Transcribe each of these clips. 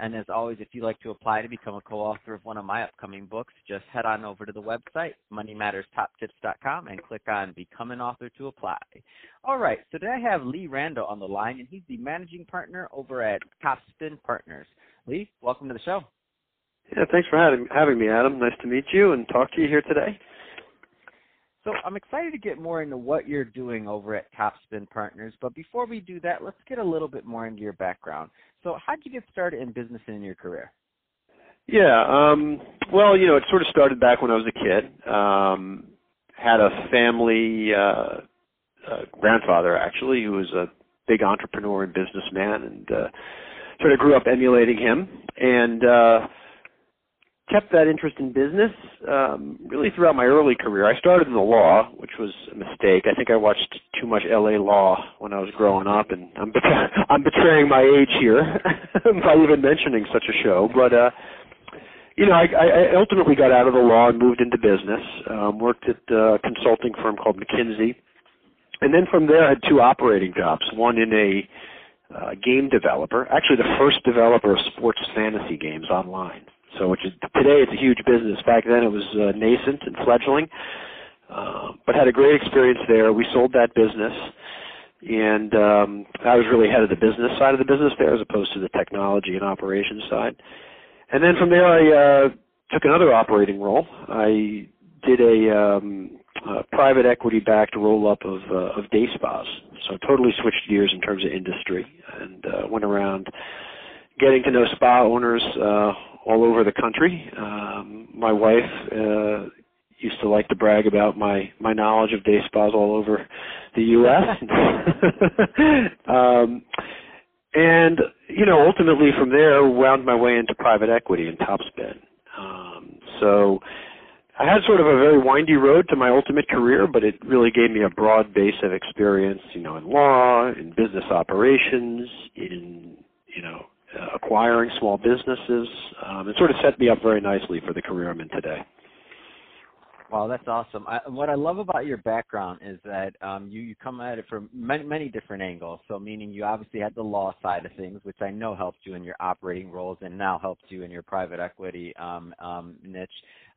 And as always, if you'd like to apply to become a co-author of one of my upcoming books, just head on over to the website, moneymatterstoptips.com, and click on Become an Author to apply. All right, so today I have Lee Randall on the line, and he's the managing partner over at Topspin Partners. Lee, welcome to the show. Yeah, thanks for having, having me, Adam. Nice to meet you and talk to you here today. So I'm excited to get more into what you're doing over at Topspin Partners, but before we do that, let's get a little bit more into your background. So how did you get started in business and in your career? Yeah, um, well, you know, it sort of started back when I was a kid. Um, had a family uh, uh, grandfather actually who was a big entrepreneur and businessman, and uh, sort of grew up emulating him. And uh, kept that interest in business um, really throughout my early career. I started in the law, which was a mistake. I think I watched too much L.A. Law when I was growing up, and I'm bet- I'm betraying my age here by even mentioning such a show. But uh, you know, I, I ultimately got out of the law and moved into business. Um, worked at a consulting firm called McKinsey, and then from there I had two operating jobs. One in a uh, game developer, actually the first developer of sports fantasy games online. So, which is today it's a huge business. Back then it was uh, nascent and fledgling, uh, but had a great experience there. We sold that business, and um, I was really head of the business side of the business there, as opposed to the technology and operations side. And then from there, I uh, took another operating role. I did a, um, a private equity-backed roll-up of uh, of day spas. So totally switched gears in terms of industry, and uh, went around getting to know spa owners uh, all over the country. Um, my wife uh, used to like to brag about my my knowledge of day spas all over the U.S. um, and you know, ultimately from there, wound my way into private equity and Topspin. Um, so I had sort of a very windy road to my ultimate career, but it really gave me a broad base of experience, you know, in law, in business operations, in you know acquiring small businesses. Um, it sort of set me up very nicely for the career I'm in today. Wow, that's awesome. I, what I love about your background is that um, you you come at it from many, many different angles. So, meaning you obviously had the law side of things, which I know helped you in your operating roles, and now helps you in your private equity um, um, niche.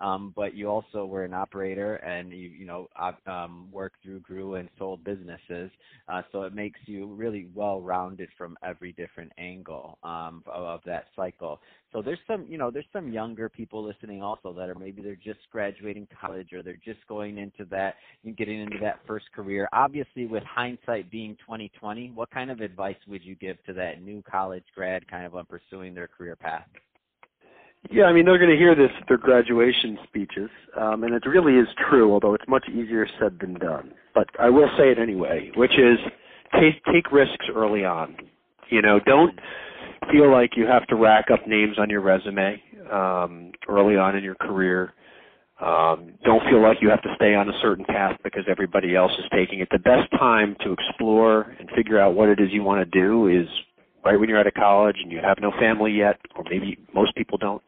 Um, but you also were an operator, and you you know um, worked through, grew, and sold businesses. Uh, so it makes you really well rounded from every different angle um, of, of that cycle. So there's some, you know, there's some younger people listening also that are maybe they're just graduating college or they're just going into that and getting into that first career. Obviously, with hindsight being 2020, what kind of advice would you give to that new college grad kind of on pursuing their career path? Yeah, I mean they're going to hear this at their graduation speeches, um, and it really is true. Although it's much easier said than done, but I will say it anyway, which is take take risks early on. You know, don't feel like you have to rack up names on your resume um, early on in your career. Um, don't feel like you have to stay on a certain path because everybody else is taking it. The best time to explore and figure out what it is you want to do is right when you're out of college and you have no family yet, or maybe most people don't,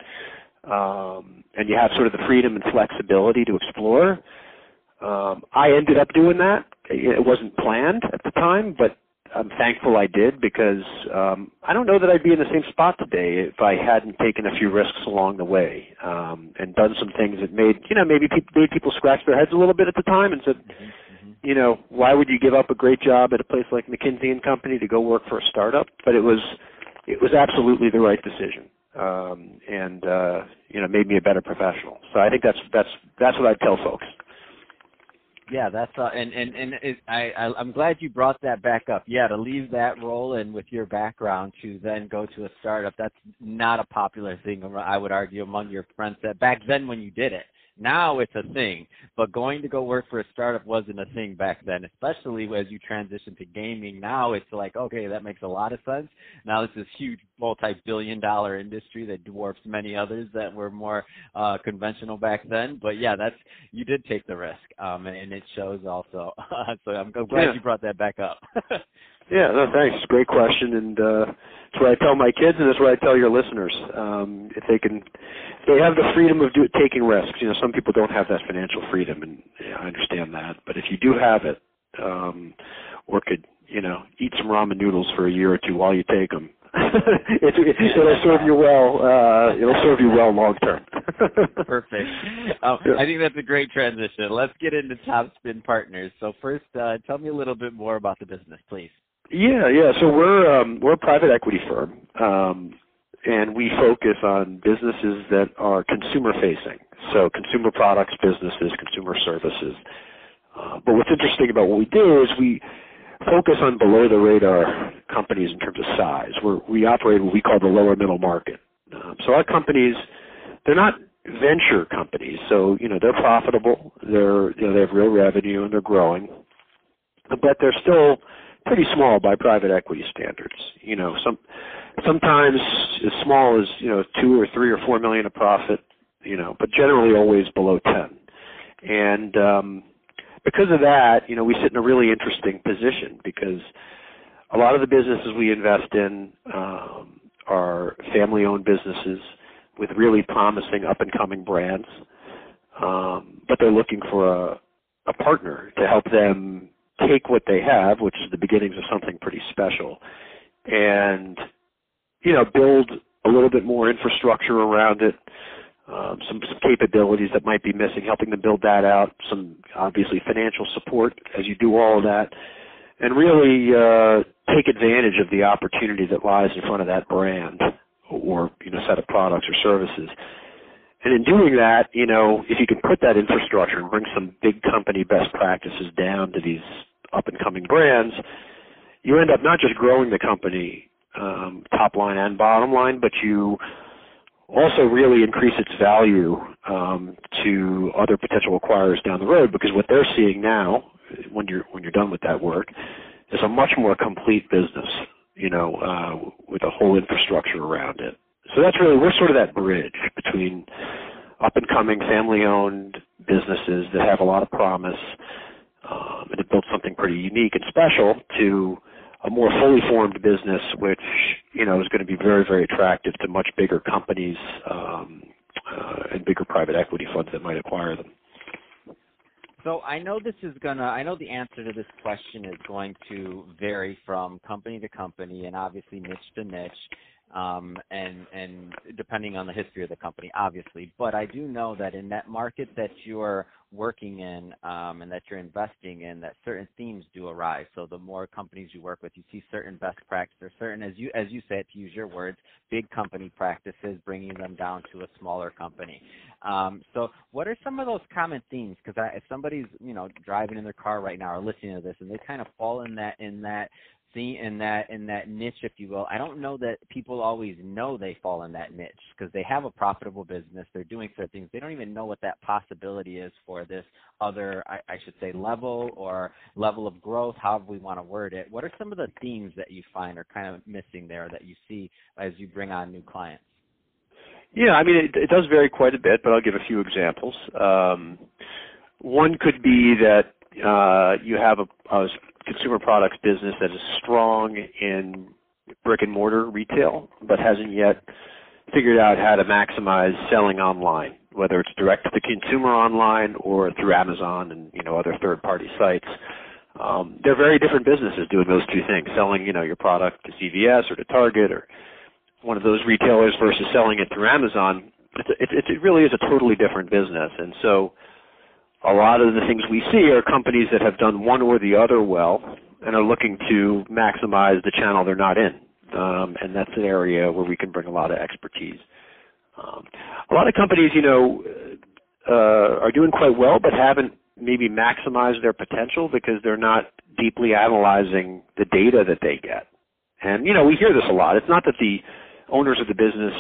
um, and you have sort of the freedom and flexibility to explore. Um, I ended up doing that. It wasn't planned at the time, but I'm thankful I did because um, I don't know that I'd be in the same spot today if I hadn't taken a few risks along the way um, and done some things that made you know maybe people, made people scratch their heads a little bit at the time and said. You know, why would you give up a great job at a place like McKinsey and Company to go work for a startup? But it was it was absolutely the right decision, um, and uh, you know made me a better professional. So I think that's that's that's what I'd tell folks. Yeah, that's uh, and and and it, I, I I'm glad you brought that back up. Yeah, to leave that role and with your background to then go to a startup, that's not a popular thing. I would argue among your friends that back then when you did it, Now it's a thing, but going to go work for a startup wasn't a thing back then, especially as you transition to gaming. Now it's like, okay, that makes a lot of sense. Now this is huge multi-billion dollar industry that dwarfs many others that were more uh conventional back then. But yeah, that's you did take the risk. Um and it shows also. so I'm, I'm glad yeah. you brought that back up. yeah, no, thanks. Great question and uh that's what I tell my kids and that's what I tell your listeners. Um if they can they have the freedom of do, taking risks. You know, some people don't have that financial freedom, and yeah, I understand that. But if you do have it, um, or could you know eat some ramen noodles for a year or two while you take them, it, it'll serve you well. Uh, it'll serve you well long term. Perfect. Um. I think that's a great transition. Let's get into Topspin Partners. So first, uh, tell me a little bit more about the business, please. Yeah, yeah. So we're um, we're a private equity firm. Um, and we focus on businesses that are consumer facing. So consumer products businesses, consumer services. Uh, but what's interesting about what we do is we focus on below the radar companies in terms of size. We're, we operate what we call the lower middle market. Um, so our companies, they're not venture companies. So, you know, they're profitable. They're, you know, they have real revenue and they're growing, but they're still pretty small by private equity standards. You know, some sometimes as small as you know two or three or four million of profit. You know, but generally always below ten. And um, because of that, you know, we sit in a really interesting position because a lot of the businesses we invest in um, are family-owned businesses with really promising up-and-coming brands, um, but they're looking for a, a partner to help them take what they have, which is the beginnings of something pretty special, and you know build a little bit more infrastructure around it, um, some, some capabilities that might be missing, helping them build that out, some obviously financial support as you do all of that, and really uh, take advantage of the opportunity that lies in front of that brand or you know set of products or services. And in doing that, you know, if you can put that infrastructure and bring some big company best practices down to these up and coming brands, you end up not just growing the company um, top line and bottom line, but you also really increase its value um, to other potential acquirers down the road because what they're seeing now, when you're when you're done with that work, is a much more complete business, you know, uh, with a whole infrastructure around it. So that's really we're sort of that bridge between up and coming family owned businesses that have a lot of promise um, and have built something pretty unique and special to a more fully formed business, which you know is going to be very, very attractive to much bigger companies um, uh, and bigger private equity funds that might acquire them. So I know this is gonna. I know the answer to this question is going to vary from company to company, and obviously niche to niche um, and and depending on the history of the company, obviously. But I do know that in that market that you're working in um, and that you're investing in, that certain themes do arise. So the more companies you work with, you see certain best practices, certain as you as you say it, to use your words, big company practices, bringing them down to a smaller company. Um, so what are some of those common themes? Because if somebody's you know driving in their car right now or listening to this, and they kind of fall in that in that in that in that niche, if you will. I don't know that people always know they fall in that niche because they have a profitable business. They're doing certain things. They don't even know what that possibility is for this other, I, I should say, level or level of growth, however we want to word it. What are some of the themes that you find are kind of missing there that you see as you bring on new clients? Yeah, I mean, it, it does vary quite a bit, but I'll give a few examples. Um, one could be that uh, you have a, a consumer products business that is strong in brick and mortar retail, but hasn't yet figured out how to maximize selling online, whether it's direct to the consumer online or through Amazon and you know other third party sites. Um, they're very different businesses doing those two things: selling you know your product to CVS or to Target or one of those retailers versus selling it through Amazon. It's, it, it really is a totally different business, and so a lot of the things we see are companies that have done one or the other well and are looking to maximize the channel they're not in. Um, and that's an area where we can bring a lot of expertise. Um, a lot of companies, you know, uh, are doing quite well, but haven't maybe maximized their potential because they're not deeply analyzing the data that they get. And you know, we hear this a lot. It's not that the owners of the business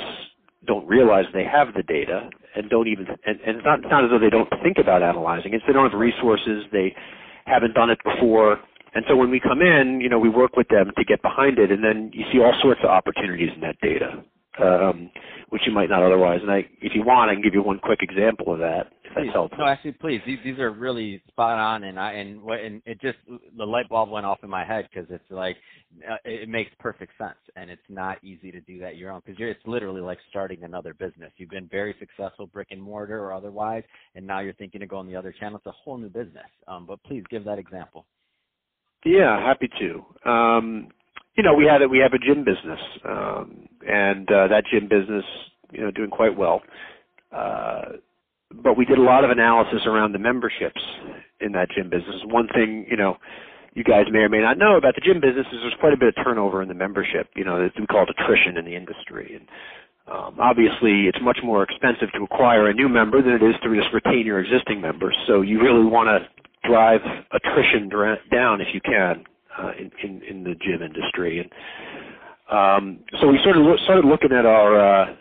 don't realize they have the data. And don't even and, and it's not it's not as though they don't think about analyzing. It's they don't have resources. They haven't done it before. And so when we come in, you know, we work with them to get behind it, and then you see all sorts of opportunities in that data, um, which you might not otherwise. And I, if you want, I can give you one quick example of that, please. No, actually, please. These these are really spot on, and I and what and it just the light bulb went off in my head because it's like uh, it makes perfect sense, and it's not easy to do that your own because it's literally like starting another business. You've been very successful brick and mortar or otherwise, and now you're thinking of going the other channel. It's a whole new business. Um, but please give that example. Yeah, happy to. Um, you know, we had a, we have a gym business, um, and uh, that gym business, you know, doing quite well. Uh, but we did a lot of analysis around the memberships in that gym business. One thing, you know, you guys may or may not know about the gym business is there's quite a bit of turnover in the membership. You know, we call it attrition in the industry, and um, obviously it's much more expensive to acquire a new member than it is to just retain your existing members. So you really want to drive attrition down if you can uh, in, in, in the gym industry. And um, so we sort of lo- started looking at our uh,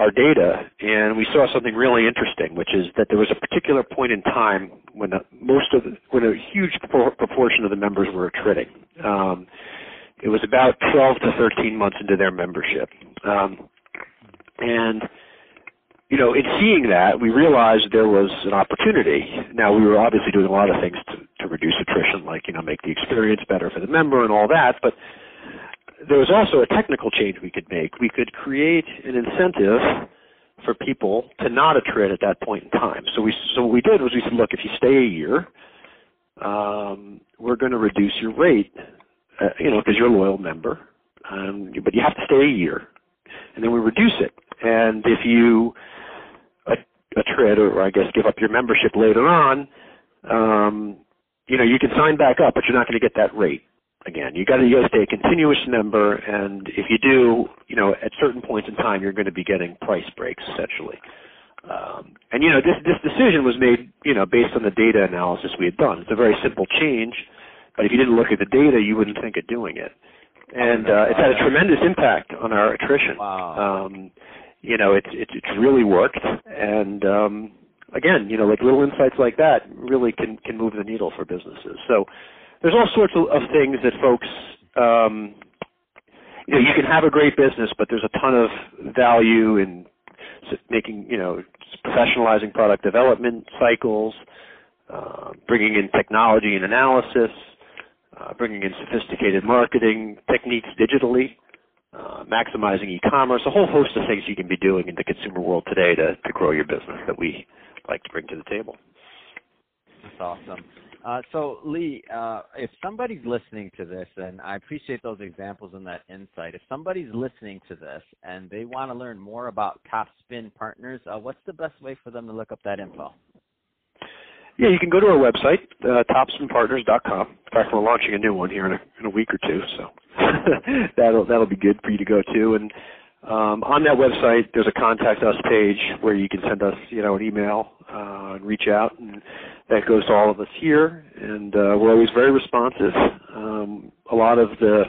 our data, and we saw something really interesting, which is that there was a particular point in time when the, most of the, when a huge proportion of the members were attriting. Um, it was about 12 to 13 months into their membership, um, and you know, in seeing that, we realized there was an opportunity. Now, we were obviously doing a lot of things to, to reduce attrition, like, you know, make the experience better for the member and all that, but there was also a technical change we could make. We could create an incentive for people to not attrit at that point in time. So we so what we did was we said, look, if you stay a year, um, we're going to reduce your rate, uh, you know, because you're a loyal member, um, but you have to stay a year, and then we reduce it. And if you attrit or, or I guess give up your membership later on, um, you know, you can sign back up, but you're not going to get that rate again. You got to you got to stay a continuous member, and if you do, you know, at certain points in time, you're going to be getting price breaks essentially. Um, and you know, this this decision was made, you know, based on the data analysis we had done. It's a very simple change, but if you didn't look at the data, you wouldn't think of doing it. And uh, it's had a tremendous impact on our attrition. Wow. Um, you know, it's it's it's really worked, and um, again, you know, like little insights like that really can can move the needle for businesses. So there's all sorts of, of things that folks. Um, you know, you can have a great business, but there's a ton of value in making, you know, professionalizing product development cycles, uh, bringing in technology and analysis, uh, bringing in sophisticated marketing techniques digitally, uh, maximizing e-commerce, a whole host of things you can be doing in the consumer world today to, to grow your business that we like to bring to the table. That's awesome. Uh, so, Lee, uh, if somebody's listening to this, and I appreciate those examples and that insight, if somebody's listening to this and they want to learn more about Top Spin Partners, uh, what's the best way for them to look up that info? Yeah, you can go to our website, uh, topspinpartners.com. In fact, we're launching a new one here in a, in a week or two, so that'll that'll be good for you to go to. And um, on that website, there's a contact us page where you can send us, you know, an email uh, and reach out, and that goes to all of us here. And uh, we're always very responsive. Um, a lot of the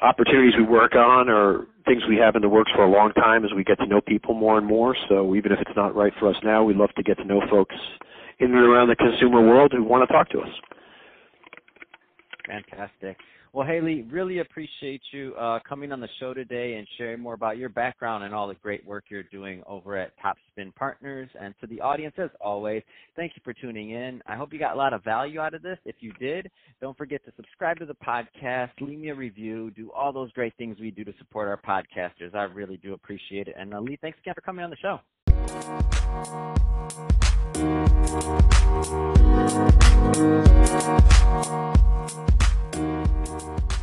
opportunities we work on are things we have in the works for a long time as we get to know people more and more. So even if it's not right for us now, we love to get to know folks in and around the consumer world who want to talk to us. Fantastic. Well, Haley, really appreciate you uh, coming on the show today and sharing more about your background and all the great work you're doing over at Topspin Partners. And to the audience, as always, thank you for tuning in. I hope you got a lot of value out of this. If you did, don't forget to subscribe to the podcast, leave me a review, do all those great things we do to support our podcasters. I really do appreciate it. And uh, Lee, thanks again for coming on the show. Thank you. Bye.